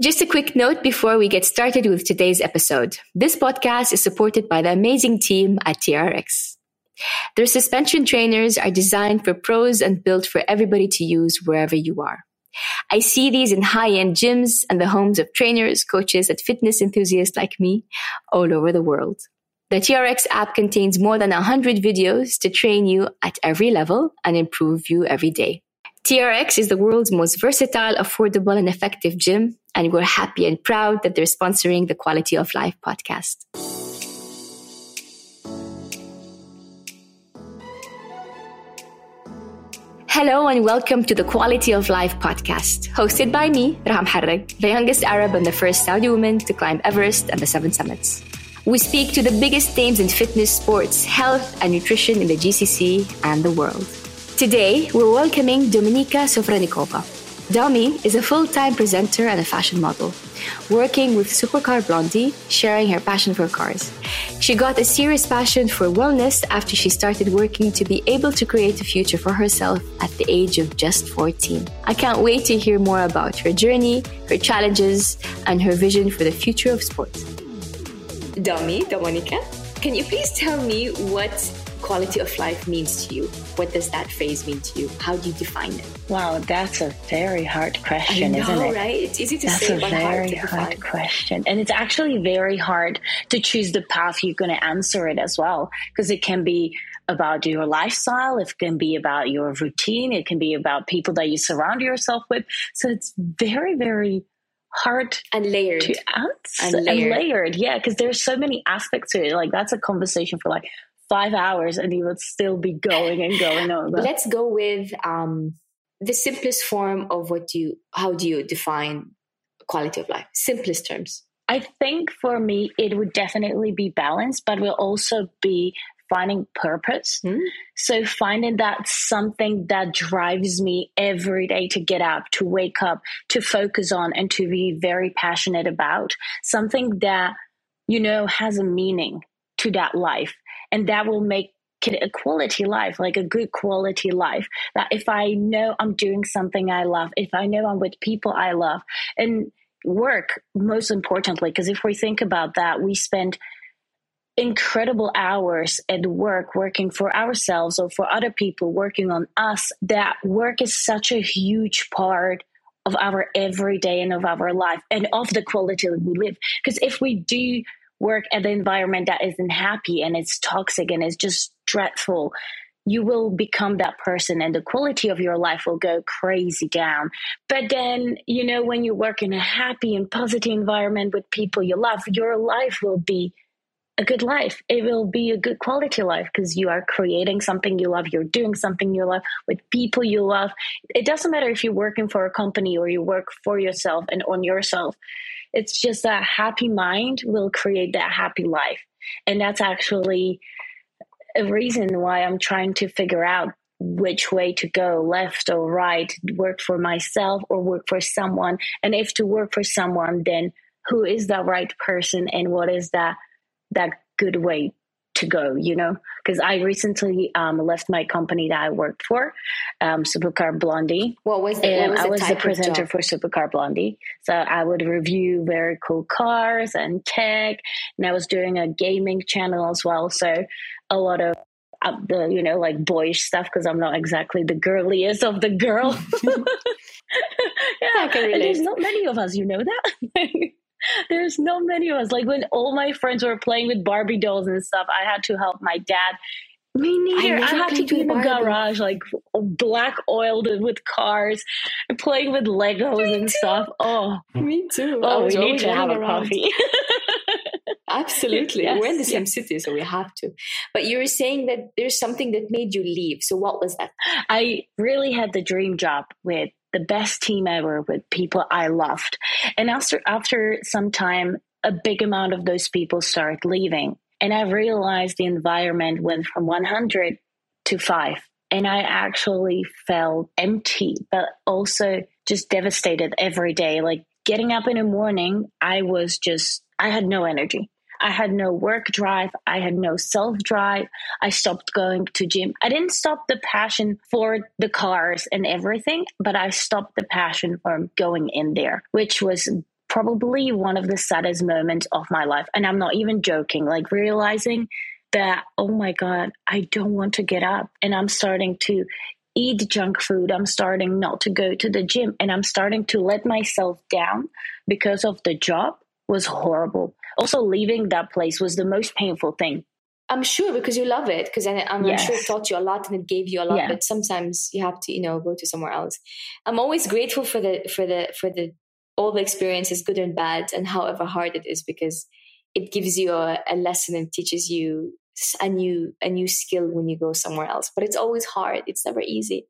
Just a quick note before we get started with today's episode. This podcast is supported by the amazing team at TRX. Their suspension trainers are designed for pros and built for everybody to use wherever you are. I see these in high end gyms and the homes of trainers, coaches, and fitness enthusiasts like me all over the world. The TRX app contains more than 100 videos to train you at every level and improve you every day. TRX is the world's most versatile, affordable, and effective gym, and we're happy and proud that they're sponsoring the Quality of Life podcast. Hello and welcome to the Quality of Life podcast, hosted by me, Raham the youngest Arab and the first Saudi woman to climb Everest and the Seven Summits. We speak to the biggest names in fitness, sports, health, and nutrition in the GCC and the world. Today, we're welcoming Dominika Sofroniciova. Domi is a full-time presenter and a fashion model, working with Supercar Blondie, sharing her passion for cars. She got a serious passion for wellness after she started working to be able to create a future for herself at the age of just 14. I can't wait to hear more about her journey, her challenges, and her vision for the future of sports. Domi, Dominika, can you please tell me what quality of life means to you? What does that phrase mean to you? How do you define it? Wow, that's a very hard question, know, isn't it? right? It's easy to That's say, a but very hard hard define. question. And it's actually very hard to choose the path you're going to answer it as well. Because it can be about your lifestyle, it can be about your routine, it can be about people that you surround yourself with. So it's very, very hard And layered. to answer And and layered. layered. Yeah, because there's so many aspects to it. Like that's a conversation for like five hours and you would still be going and going over. Let's go with um, the simplest form of what you, how do you define quality of life? Simplest terms. I think for me, it would definitely be balance, but we'll also be finding purpose. Hmm? So finding that something that drives me every day to get up, to wake up, to focus on, and to be very passionate about something that, you know, has a meaning to that life. And that will make it a quality life, like a good quality life. That if I know I'm doing something I love, if I know I'm with people I love, and work most importantly, because if we think about that, we spend incredible hours at work working for ourselves or for other people working on us that work is such a huge part of our everyday and of our life and of the quality we live because if we do work at the environment that isn't happy and it's toxic and it's just dreadful you will become that person and the quality of your life will go crazy down. But then, you know, when you work in a happy and positive environment with people you love, your life will be a good life. It will be a good quality life because you are creating something you love, you're doing something you love with people you love. It doesn't matter if you're working for a company or you work for yourself and on yourself. It's just that happy mind will create that happy life. And that's actually a reason why I'm trying to figure out which way to go left or right work for myself or work for someone and if to work for someone then who is the right person and what is that that good way to go you know because i recently um, left my company that i worked for um, supercar blondie What was the, and was I was the presenter for Supercar Blondie. So I would review very cool cars and tech, and I was doing a gaming channel as well. So a lot of uh, the you know like boyish stuff because I'm not exactly the girliest of the girl. yeah, I can and there's not many of us. You know that. There's no many of us. Like when all my friends were playing with Barbie dolls and stuff, I had to help my dad. Me neither. I, never had to be in the Barbie. garage, like black oiled with cars, and playing with Legos and stuff. Oh, Me too. oh, we need to have a coffee. Absolutely. Yes, We're in the same yes. city, so we have to. But you were saying that there's something that made you leave. So what was that? I really had the dream job with the best team ever with people I loved. And after after some time, a big amount of those people start leaving. And I realized the environment went from 100 to five. And I actually felt empty, but also just devastated every day. Like getting up in the morning, I was just, I had no energy. I had no work drive. I had no self drive. I stopped going to gym. I didn't stop the passion for the cars and everything, but I stopped the passion for going in there, which was probably one of the saddest moments of my life. And I'm not even joking, like realizing that, oh my God, I don't want to get up. And I'm starting to eat junk food. I'm starting not to go to the gym and I'm starting to let myself down because of the job was horrible. Also, leaving that place was the most painful thing. I'm sure because you love it, because I'm, yes. sure it taught you a lot and it gave you a lot. Yeah. But sometimes you have to, you know, go to somewhere else. I'm always grateful for the for the for the all the experiences, good and bad, and however hard it is, because it gives you a, a lesson and teaches you a new a new skill when you go somewhere else but it's always hard. It's never easy.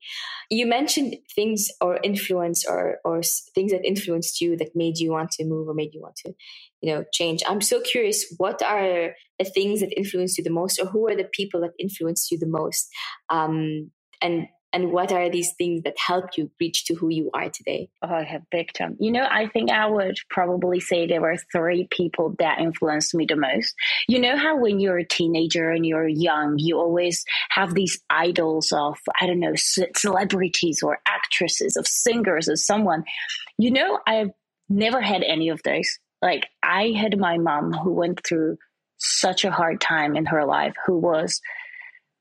You mentioned things or influence or or things that influenced you that made you want to move or made you want to you know change. I'm so curious what are the things that influenced you the most or who are the people that influenced you the most? Um, and and what are these things that help you reach to who you are today? Oh i have big time. You know i think i would probably say there were three people that influenced me the most. You know how when you're a teenager and you're young you always have these idols of i don't know celebrities or actresses of singers or someone. You know i've never had any of those. Like i had my mom who went through such a hard time in her life who was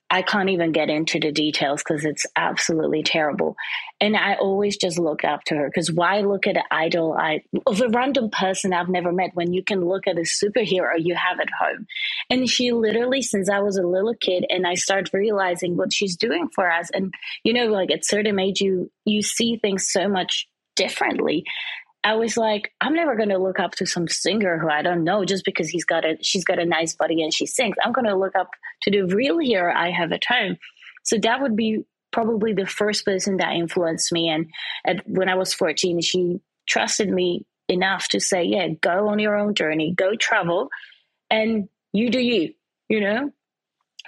I can't even get into the details because it's absolutely terrible. And I always just look up to her because why look at an idol I, of a random person I've never met when you can look at a superhero you have at home? And she literally, since I was a little kid, and I started realizing what she's doing for us. And you know, like at certain age, you you see things so much differently. I was like, I'm never going to look up to some singer who I don't know just because he's got a she's got a nice body and she sings. I'm going to look up to the real hero I have at home. So that would be probably the first person that influenced me. And when I was 14, she trusted me enough to say, "Yeah, go on your own journey, go travel, and you do you." You know.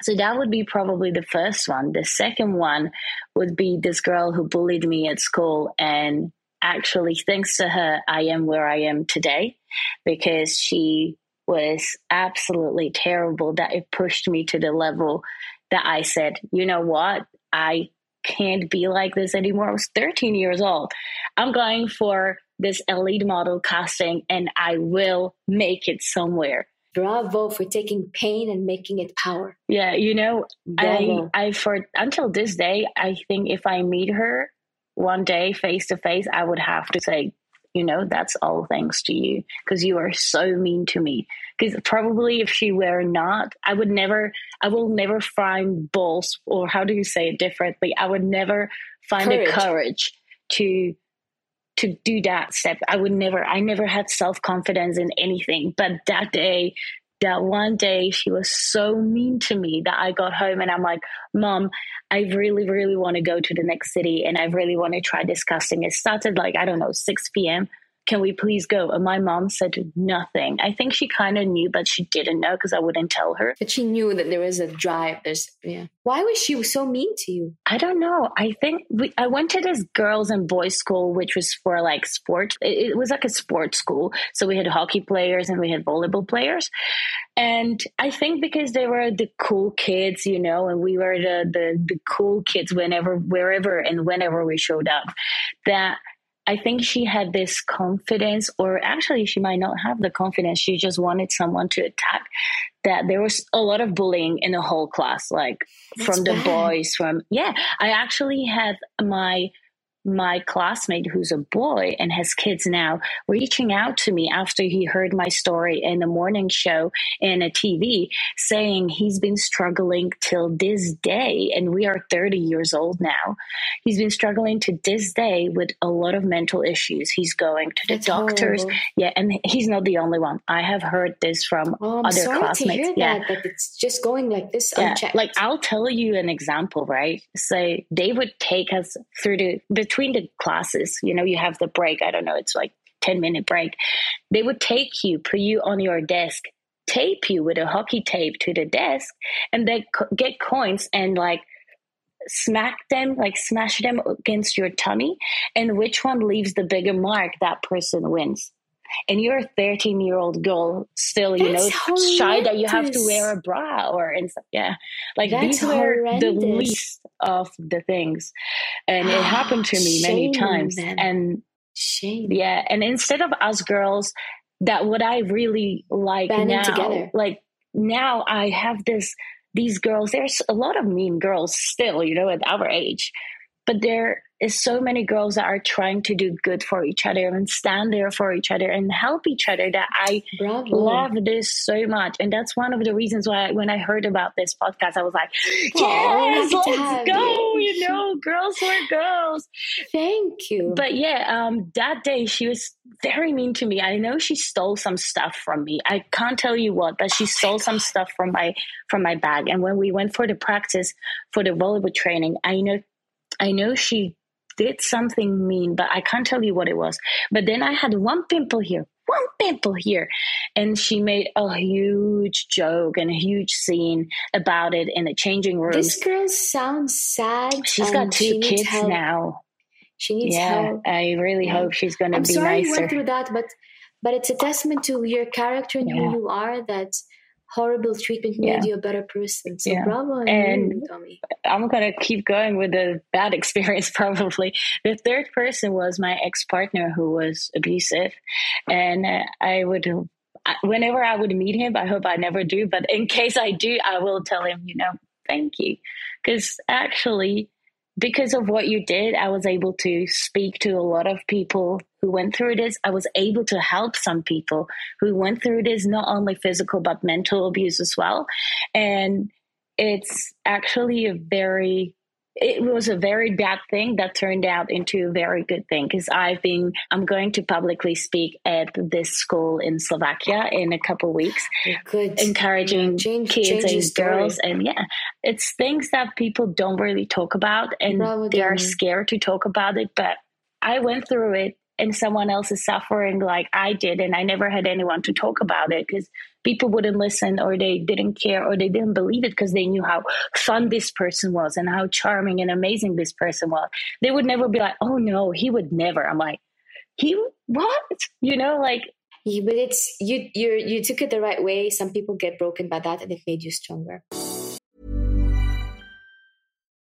So that would be probably the first one. The second one would be this girl who bullied me at school and actually, thanks to her, I am where I am today because she was absolutely terrible that it pushed me to the level that I said, you know what? I can't be like this anymore. I was 13 years old. I'm going for this elite model casting and I will make it somewhere. Bravo for taking pain and making it power. Yeah, you know, Bravo. I I for until this day, I think if I meet her, one day face to face, I would have to say, you know, that's all thanks to you because you are so mean to me. Because probably if she were not, I would never, I will never find balls, or how do you say it differently? I would never find courage. the courage to to do that step. I would never, I never had self confidence in anything. But that day, that one day she was so mean to me that I got home and I'm like, Mom, I really, really want to go to the next city and I really want to try discussing. It started like, I don't know, 6 p.m can we please go? And my mom said nothing. I think she kind of knew, but she didn't know because I wouldn't tell her. But she knew that there was a drive. There's, yeah. Why was she so mean to you? I don't know. I think we, I went to this girls and boys school, which was for like sports. It, it was like a sports school. So we had hockey players and we had volleyball players. And I think because they were the cool kids, you know, and we were the, the, the cool kids whenever, wherever and whenever we showed up, that I think she had this confidence, or actually, she might not have the confidence. She just wanted someone to attack. That there was a lot of bullying in the whole class, like That's from the bad. boys. From yeah, I actually had my my classmate who's a boy and has kids now reaching out to me after he heard my story in the morning show in a TV saying he's been struggling till this day. And we are 30 years old now. He's been struggling to this day with a lot of mental issues. He's going to the That's doctors. horrible. yeah and he's not the only one. I have heard this from oh, other classmates. yeah. that, it's just going like this yeah. unchecked. Like I'll tell you an example right? Say they would take us through the, the between the classes, you know, you have the break. I don't know, it's like 10 minute break, they would take you, put you on your desk, tape you with a hockey tape to the desk, and then co- get coins and like smack them, like smash them against your tummy. And which one leaves the bigger mark, that person wins and you're a 13 year old girl still you That's know horrendous. shy that you have to wear a bra or and stuff yeah like That's these were the least of the things and it ah, happened to me Shame, many times man. and Shame. yeah and instead of us girls that what i really like Banding now together. like now i have this these girls there's a lot of mean girls still you know at our age but they're so many girls that are trying to do good for each other and stand there for each other and help each other that I Bravo. love this so much. And that's one of the reasons why when I heard about this podcast, I was like, yes, oh, let's go. You. you know, girls were girls. Thank you. But yeah, um, that day she was very mean to me. I know she stole some stuff from me. I can't tell you what, but she oh stole some stuff from my from my bag. And when we went for the practice for the volleyball training, I know I know she did something mean, but I can't tell you what it was. But then I had one pimple here, one pimple here. And she made a huge joke and a huge scene about it in the changing room. This girl sounds sad. She's got two kids help. now. She needs yeah, help. I really yeah. hope she's going to be sorry nicer. you went through that, but but it's a testament to your character and yeah. who you are that horrible treatment made yeah. you a better person. So yeah. bravo and you, Domi. I'm gonna keep going with the bad experience probably. The third person was my ex partner who was abusive, and uh, I would. Whenever I would meet him, I hope I never do, but in case I do, I will tell him, you know, thank you. Because actually, because of what you did, I was able to speak to a lot of people who went through this. I was able to help some people who went through this, not only physical, but mental abuse as well. And it's actually a very it was a very bad thing that turned out into a very good thing because I've been I'm going to publicly speak at this school in Slovakia in a couple weeks. Oh, good. Encouraging change, kids change and girls and yeah, it's things that people don't really talk about and they are scared to talk about it, but I went through it and someone else is suffering like I did, and I never had anyone to talk about it because people wouldn't listen or they didn't care or they didn't believe it because they knew how fun this person was and how charming and amazing this person was. They would never be like, oh no, he would never. I'm like, he what? You know, like yeah, but it's you you you took it the right way. Some people get broken by that and it made you stronger.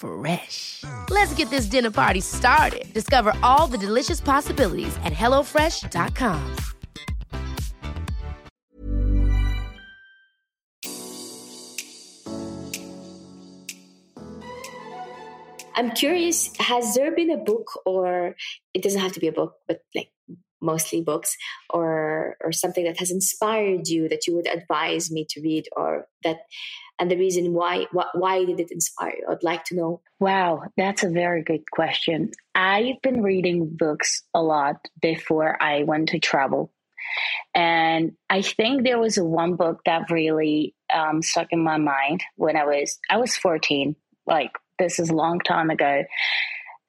Fresh. Let's get this dinner party started. Discover all the delicious possibilities at HelloFresh.com. I'm curious, has there been a book or it doesn't have to be a book, but like mostly books or or something that has inspired you that you would advise me to read or that and the reason why why did it inspire you? I'd like to know. Wow that's a very good question. I've been reading books a lot before i went to travel. And i think there was one book that really um, stuck in my mind when i was i was 14 like this is a long time ago.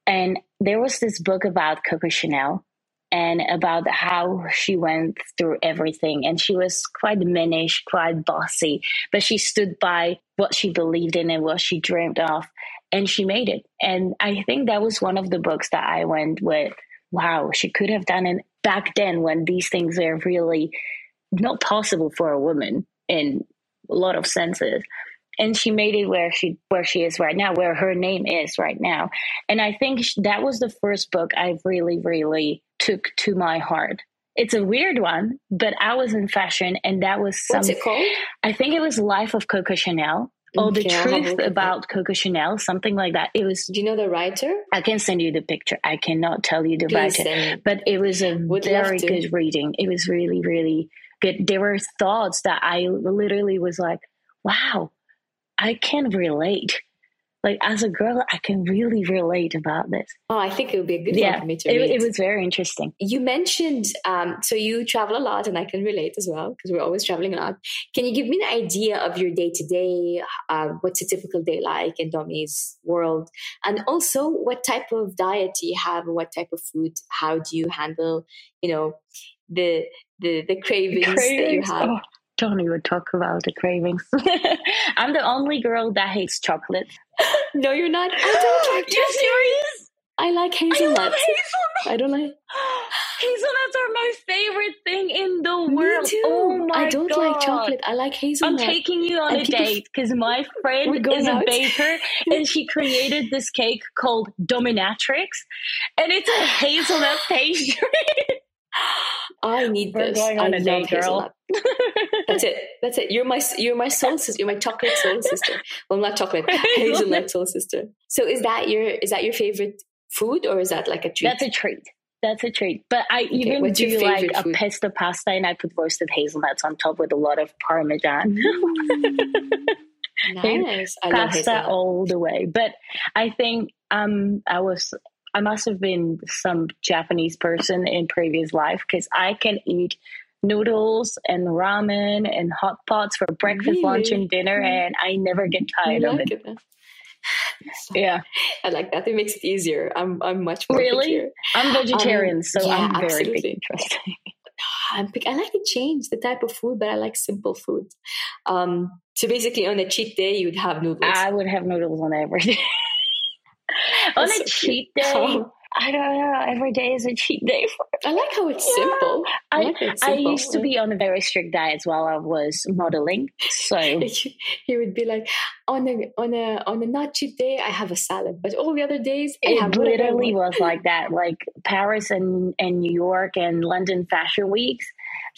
And there was this book about coco chanel and about how she went through everything. And she was quite mannish, quite bossy, but she stood by what she believed in and what she dreamed of, and she made it. And I think that was one of the books that I went with. Wow, she could have done it back then when these things are really not possible for a woman in a lot of senses. And she made it where she where she is right now where her name is right now and i think that was the first book i really really took to my heart it's a weird one but i was in fashion and that was some, what's it called i think it was life of coco chanel or the truth about Coco Chanel, something like that. It was. Do you know the writer? I can send you the picture. I cannot tell you the Please writer, but it was a Would very good reading. It was really, really good. There were thoughts that I literally was like, "Wow, I can relate." like as a girl, I can really relate about this. Oh, I think it would be a good yeah, one for me to it, read. It was very interesting. You mentioned, um, so you travel a lot, and I can relate as well because we're always traveling a lot. Can you give me an idea of your day to day? What's a typical day like in Domi's world, and also what type of diet do you have, what type of food? How do you handle, you know, the the the cravings, cravings. that you have? Oh don't even talk about the cravings. I'm the only girl that hates chocolate. No, you're not. I don't like You're serious? I like hazelnuts. I, love hazelnuts. I don't like hazelnuts are my favorite thing in the world. Me too. Oh my I don't God. like chocolate. I like hazelnuts. I'm taking you on and a date because my friend is a baker and she created this cake called Dominatrix, and it's a hazelnut pastry. I need We're this. Going on I a date, girl. That's it. That's it. You're my you're my soul sister. You're my chocolate soul sister. Well, not chocolate, hazelnut soul sister. So is that your is that your favorite food or is that like a treat? That's a treat. That's a treat. But I okay, even do like food? a pesto pasta and I put roasted hazelnuts on top with a lot of parmesan. nice. pasta all the way. But I think um I was I must have been some Japanese person in previous life because I can eat noodles and ramen and hot pots for breakfast, really? lunch, and dinner, and I never get tired like of it. it yeah, I like that. It makes it easier. I'm I'm much more really. I'm vegetarian, um, so yeah, I'm very absolutely. big interesting. I'm, pick, I like to change the type of food, but I like simple food. Um, so basically, on a cheat day, you would have noodles. I would have noodles on every day. on a so cheat cute. day. Oh. I don't know. Every day is a cheat day for me. I like how it's yeah. simple. I, I, like it's simple. I used to be on a very strict diet while I was modeling. So he would be like, on a on a on a not cheat day, I have a salad, but all the other days, I it literally was like that. Like Paris and and New York and London fashion weeks.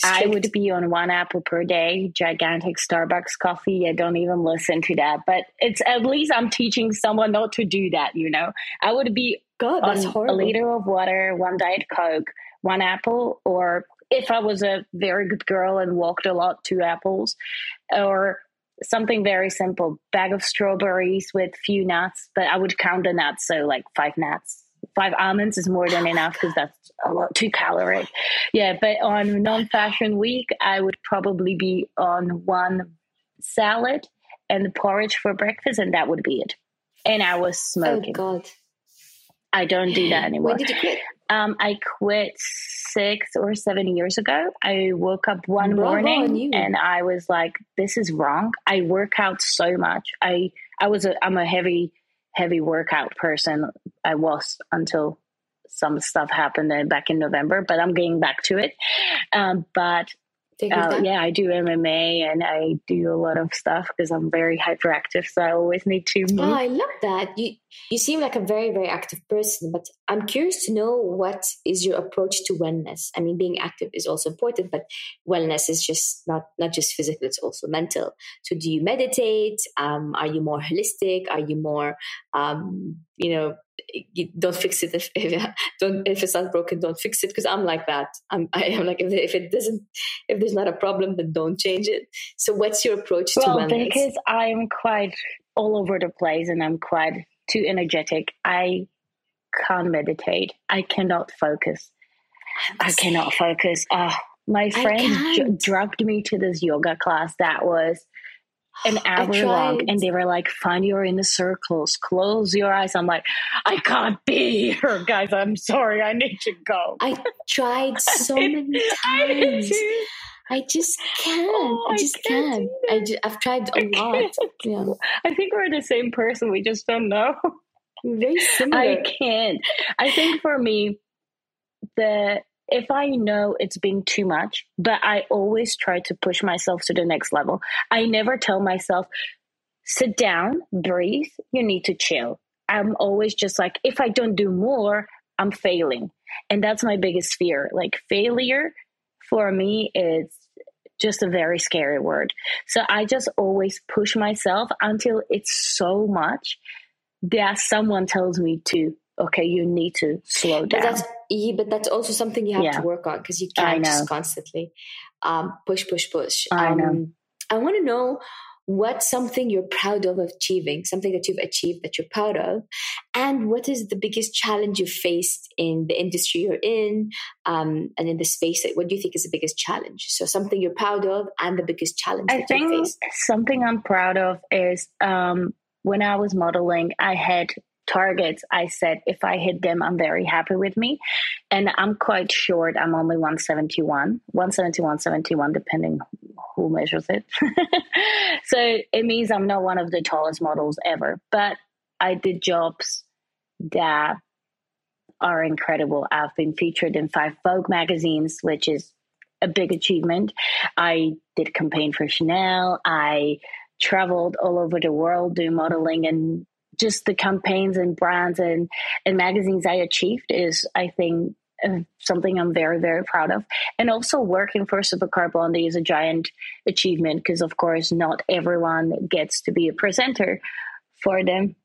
I would be on one apple per day, gigantic Starbucks coffee. I don't even listen to that, but it's at least I'm teaching someone not to do that. You know, I would be God, that's horrible. A liter of water, one diet coke, one apple, or if I was a very good girl and walked a lot, two apples, or something very simple, bag of strawberries with few nuts, but I would count the nuts, so like five nuts. Five almonds is more than enough because that's a lot too caloric. Yeah, but on non-fashion week, I would probably be on one salad and porridge for breakfast, and that would be it. And I was oh, smoking. Oh God! I don't do that anymore. When did you quit? Um, I quit six or seven years ago. I woke up one morning and I was like, "This is wrong." I work out so much. I I was a I'm a heavy heavy workout person. I was until some stuff happened back in November, but I'm getting back to it. Um, but uh, yeah, I do MMA and I do a lot of stuff because I'm very hyperactive. So I always need to move. Oh, I love that. You you seem like a very very active person, but I'm curious to know what is your approach to wellness. I mean, being active is also important, but wellness is just not not just physical; it's also mental. So, do you meditate? Um, are you more holistic? Are you more um, you know don't fix it if, if don't if it's not broken don't fix it because i'm like that. I'm i am like if, if it doesn't if there's not a problem then don't change it. So what's your approach well, to wellness because i'm quite all over the place and i'm quite too energetic i can't meditate. I cannot focus. I cannot focus. Oh my friend drugged me to this yoga class that was an hour long and they were like find your inner circles close your eyes i'm like i can't be here guys i'm sorry i need to go i tried so many times I just can't. Oh, I just I can't. I just, I've tried a lot. Yeah. I think we're the same person. We just don't know. Very similar. I can't. I think for me, the if I know it's being too much, but I always try to push myself to the next level. I never tell myself, sit down, breathe. You need to chill. I'm always just like, if I don't do more, I'm failing. And that's my biggest fear. Like, failure for me is just a very scary word. So I just always push myself until it's so much that someone tells me to, okay, you need to slow down. But that's, yeah, but that's also something you have yeah. to work on because you can't just constantly um, push, push, push. I um, know. I want to know what's something you're proud of achieving, something that you've achieved that you're proud of, and what is the biggest challenge you've faced in the industry you're in, um, and in the space. What do you think is the biggest challenge? So something you're proud of, and the biggest challenge. I think something I'm proud of is um, when I was modeling, I had targets i said if i hit them i'm very happy with me. And i'm quite short. I'm only 171 171 71 depending who measures it. So it means i'm not one of the tallest models ever. But i did jobs that are incredible. I've been featured in five vogue magazines which is a big achievement. I did campaign for chanel. I traveled all over the world doing modeling and just the campaigns and brands and, and magazines I achieved is, I think, uh, something I'm very, very proud of. And also working for Supercar Blondie is a giant achievement because, of course, not everyone gets to be a presenter for them.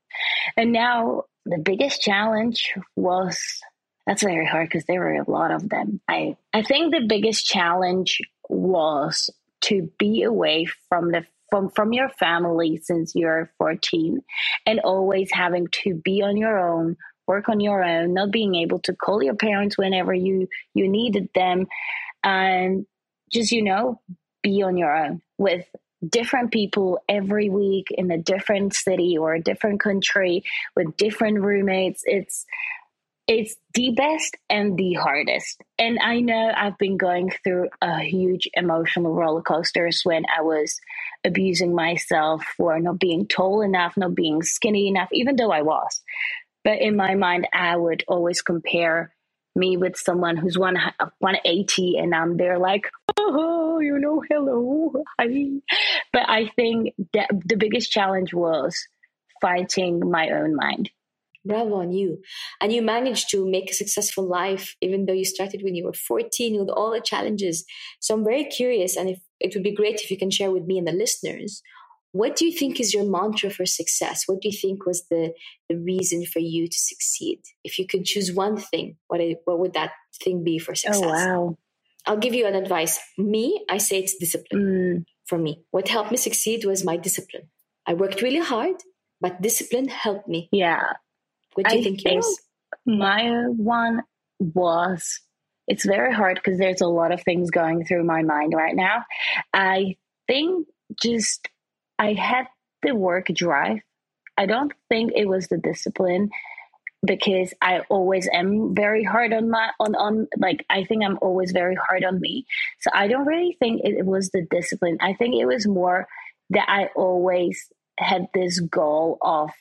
And now the biggest challenge was that's very hard because there were a lot of them. I, I think the biggest challenge was to be away from the from from your family since you're 14 and always having to be on your own work on your own not being able to call your parents whenever you you needed them and just you know be on your own with different people every week in a different city or a different country with different roommates. It's it's the best and the hardest. And I know I've been going through a huge emotional roller coasters when I was abusing myself for not being tall enough, not being skinny enough, even though I was. But in my mind, I would always compare me with someone who's one 180 and I'm there like, oh, you know, hello, hi. But I think that the biggest challenge was fighting my own mind Bravo on you. And you managed to make a successful life, even though you started when you were 14 with all the challenges. So I'm very curious, and if, it would be great if you can share with me and the listeners. What do you think is your mantra for success? What do you think was the, the reason for you to succeed? If you could choose one thing, what, what would that thing be for oh, success? Oh, wow. I'll give you an advice. Me, I say it's discipline mm. for me. What helped me succeed was my discipline. I worked really hard, but discipline helped me. Yeah. What do you I think, think yours? My one was it's very hard because there's a lot of things going through my mind right now. I think just I had the work drive. I don't think it was the discipline because I always am very hard on my on on like I think I'm always very hard on me. So I don't really think it, it was the discipline. I think it was more that I always had this goal of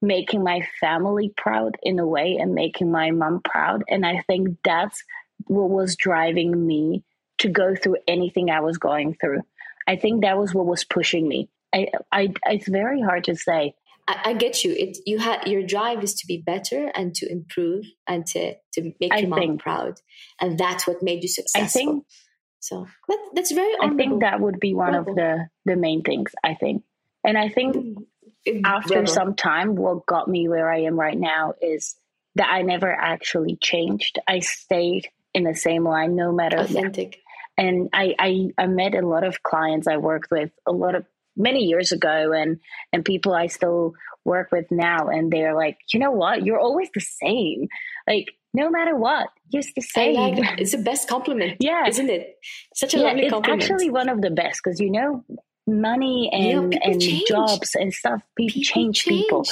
making my family proud in a way and making my mom proud. And I think that's what was driving me to go through anything I was going through. I think that was what was pushing me. I, I it's very hard to say. I, I get you. It you had your drive is to be better and to improve and to to make your mom think, proud, and that's what made you successful. I think so. That, that's very. Honorable. I think that would be one of the the main things. I think, and I think mm after some time, what got me where I am right now is that I never actually changed. I stayed in the same line no matter authentic. And I, I, I met a lot of clients I worked with a lot of many years ago and and people I still work with now and they're like, you know what, you're always the same. Like no matter what, you're the same. Like it's the best compliment. Yeah. Isn't it? Such a yeah, lovely it's compliment. actually one of the best because you know money and yeah, and change. jobs and stuff people, people change, change, people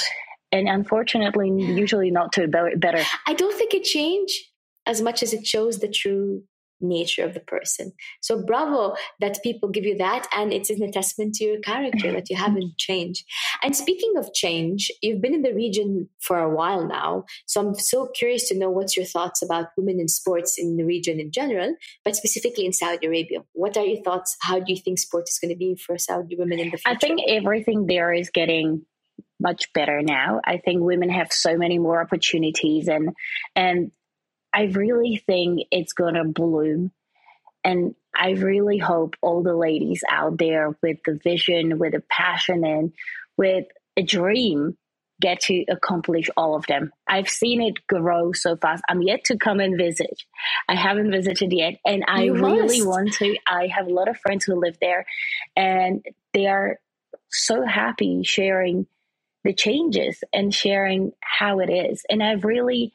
and unfortunately usually not to better. I don't think it changed as much as it shows the true nature of the person. So bravo that people give you that. And it's an testament to your character that you haven't changed. And speaking of change, you've been in the region for a while now. So I'm so curious to know what's your thoughts about women in sports in the region in general, but specifically in Saudi Arabia. What are your thoughts? How do you think sport is going to be for Saudi women in the future? I think everything there is getting much better now. I think women have so many more opportunities and and I really think it's going to bloom. And I really hope all the ladies out there with the vision, with a passion, and with a dream get to accomplish all of them. I've seen it grow so fast. I'm yet to come and visit. I haven't visited yet, and I you really must. want to. I have a lot of friends who live there, and they are so happy sharing the changes and sharing how it is. And I've really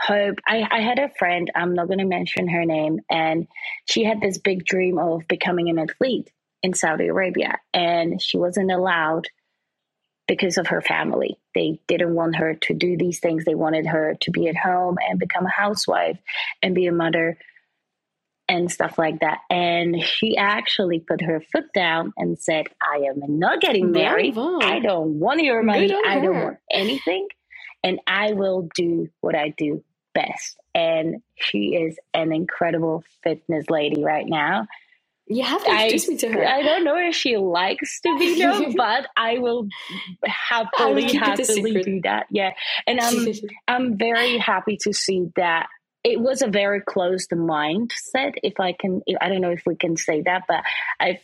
hope I, I had a friend i'm not going to mention her name and she had this big dream of becoming an athlete in saudi arabia and she wasn't allowed because of her family. They didn't want her to do these things. They wanted her to be at home and become a housewife and be a mother and stuff like that. And she actually put her foot down and said i am not getting married. I don't want your money. i don't want anything. And I will do what I do best. And she is an incredible fitness lady right now. You have to introduce I, me to her. I don't know if she likes to be known, but I will happily, happily do that. Yeah, and I'm I'm very happy to see that it was a very closed mindset if i can i don't know if we can say that but i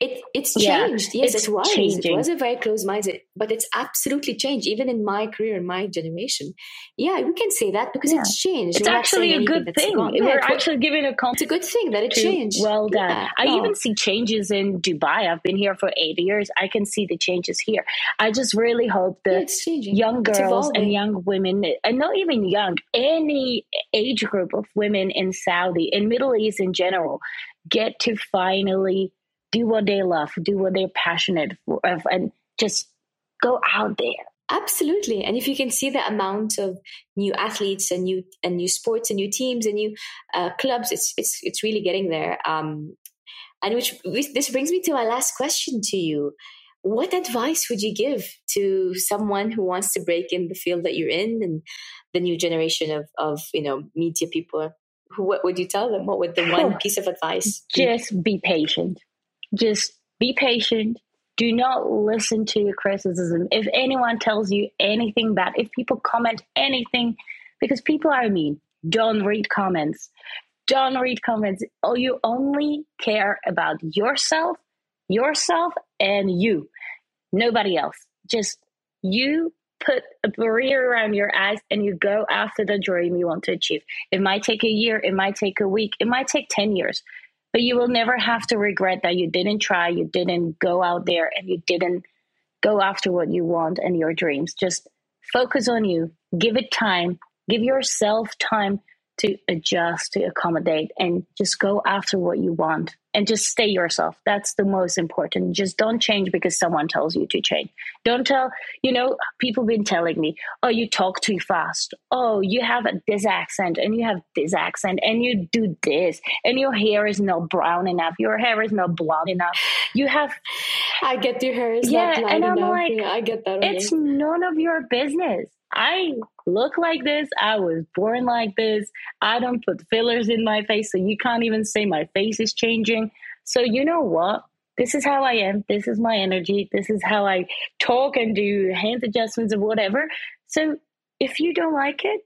it, it's changed. Yeah, yes it's it was. Changing. it was a very closed mindset but it's absolutely changed even in my career in my generation. Yeah we can say that because yeah. it's changed. It's We're actually a good thing. yeah, we're actually giving a compliment it's a good thing that it changed. well done. Yeah, i even see changes in dubai. I've been here for eight years. I can see the changes here. I just really hope that young girls and young women and not even young any age group of women in Saudi, in Middle East in general, get to finally do what they love, do what they're passionate for, and just go out there. Absolutely, and if you can see the amount of new athletes and new and new sports and new teams and new uh, clubs, it's it's it's really getting there. Um, and which this brings me to my last question to you what advice would you give to someone who wants to break in the field that you're in and the new generation of, of you know media people? Who, what would you tell them? What would the oh, one piece of advice be? just be patient. Just be patient. Do not listen to your criticism. If anyone tells you anything bad if people comment anything because people are mean don't read comments. Don't read comments. Oh you only care about yourself yourself and you nobody else. Just you put a barrier around your eyes and you go after the dream you want to achieve. It might take a year, it might take a week, it might take 10 years, but you will never have to regret that you didn't try, you didn't go out there, and you didn't go after what you want and your dreams. Just focus on you, give it time, give yourself time to adjust, to accommodate, and just go after what you want and just stay yourself. That's the most important. Just don't change because someone tells you to change. Don't tell, you know, people been telling me, oh, you talk too fast. Oh, you have this accent and you have this accent and you do this and your hair is not brown enough. Your hair is not blonde enough. You have. I get your hair is yeah, not and I'm enough. like, yeah, I get that. It's none of your business. I look like this. I was born like this. I don't put fillers in my face, so you can't even say my face is changing. So, you know what? This is how I am. This is my energy. This is how I talk and do hand adjustments or whatever. So, if you don't like it,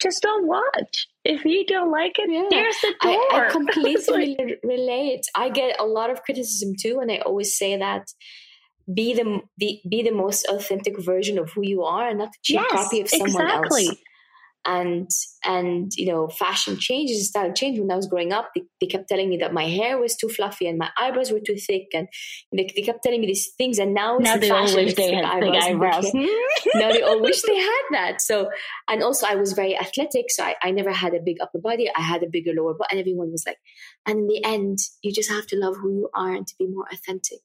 just don't watch. If you don't like it, yeah. there's the door. I, I completely relate. I get a lot of criticism too, and I always say that be the be, be the most authentic version of who you are and not a cheap yes, copy of someone exactly. else and and you know fashion changes style change when i was growing up. They, they, kept telling me that my hair was too fluffy and my eyebrows were too thick and they, they kept telling me these things and now now they all wish they had thick eyebrows now they all wish they had that. So and also i was very athletic so I, I never had a big upper body. I had a bigger lower body and everyone was like and in the end you just have to love who you are and to be more authentic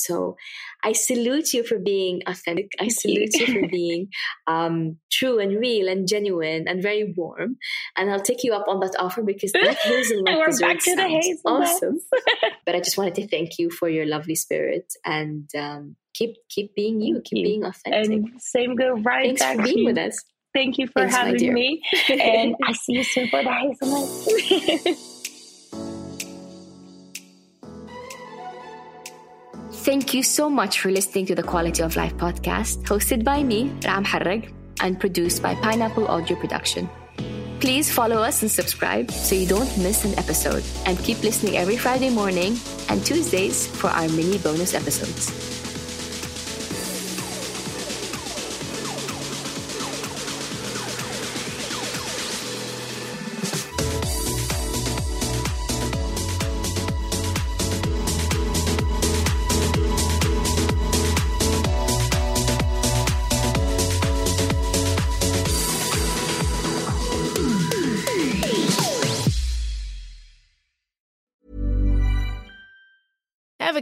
So I salute you for being authentic. I salute you for being um, true and real and genuine and very warm. And I'll take you up on that offer because that hazelnut and we're back to the hazelnut. awesome. but I just wanted to thank you for your lovely spirit and um, keep keep being you, keep being authentic. And same go right Thanks back for being with us. Thank you for Thanks, having me. and I see you soon for the hazelnut. Thank you so much for listening to the Quality of Life podcast, hosted by me, Raha Moharrak, and produced by Pineapple Audio Production. Please follow us and subscribe so you don't miss an episode. And keep listening every Friday morning and Tuesdays for our mini bonus episodes.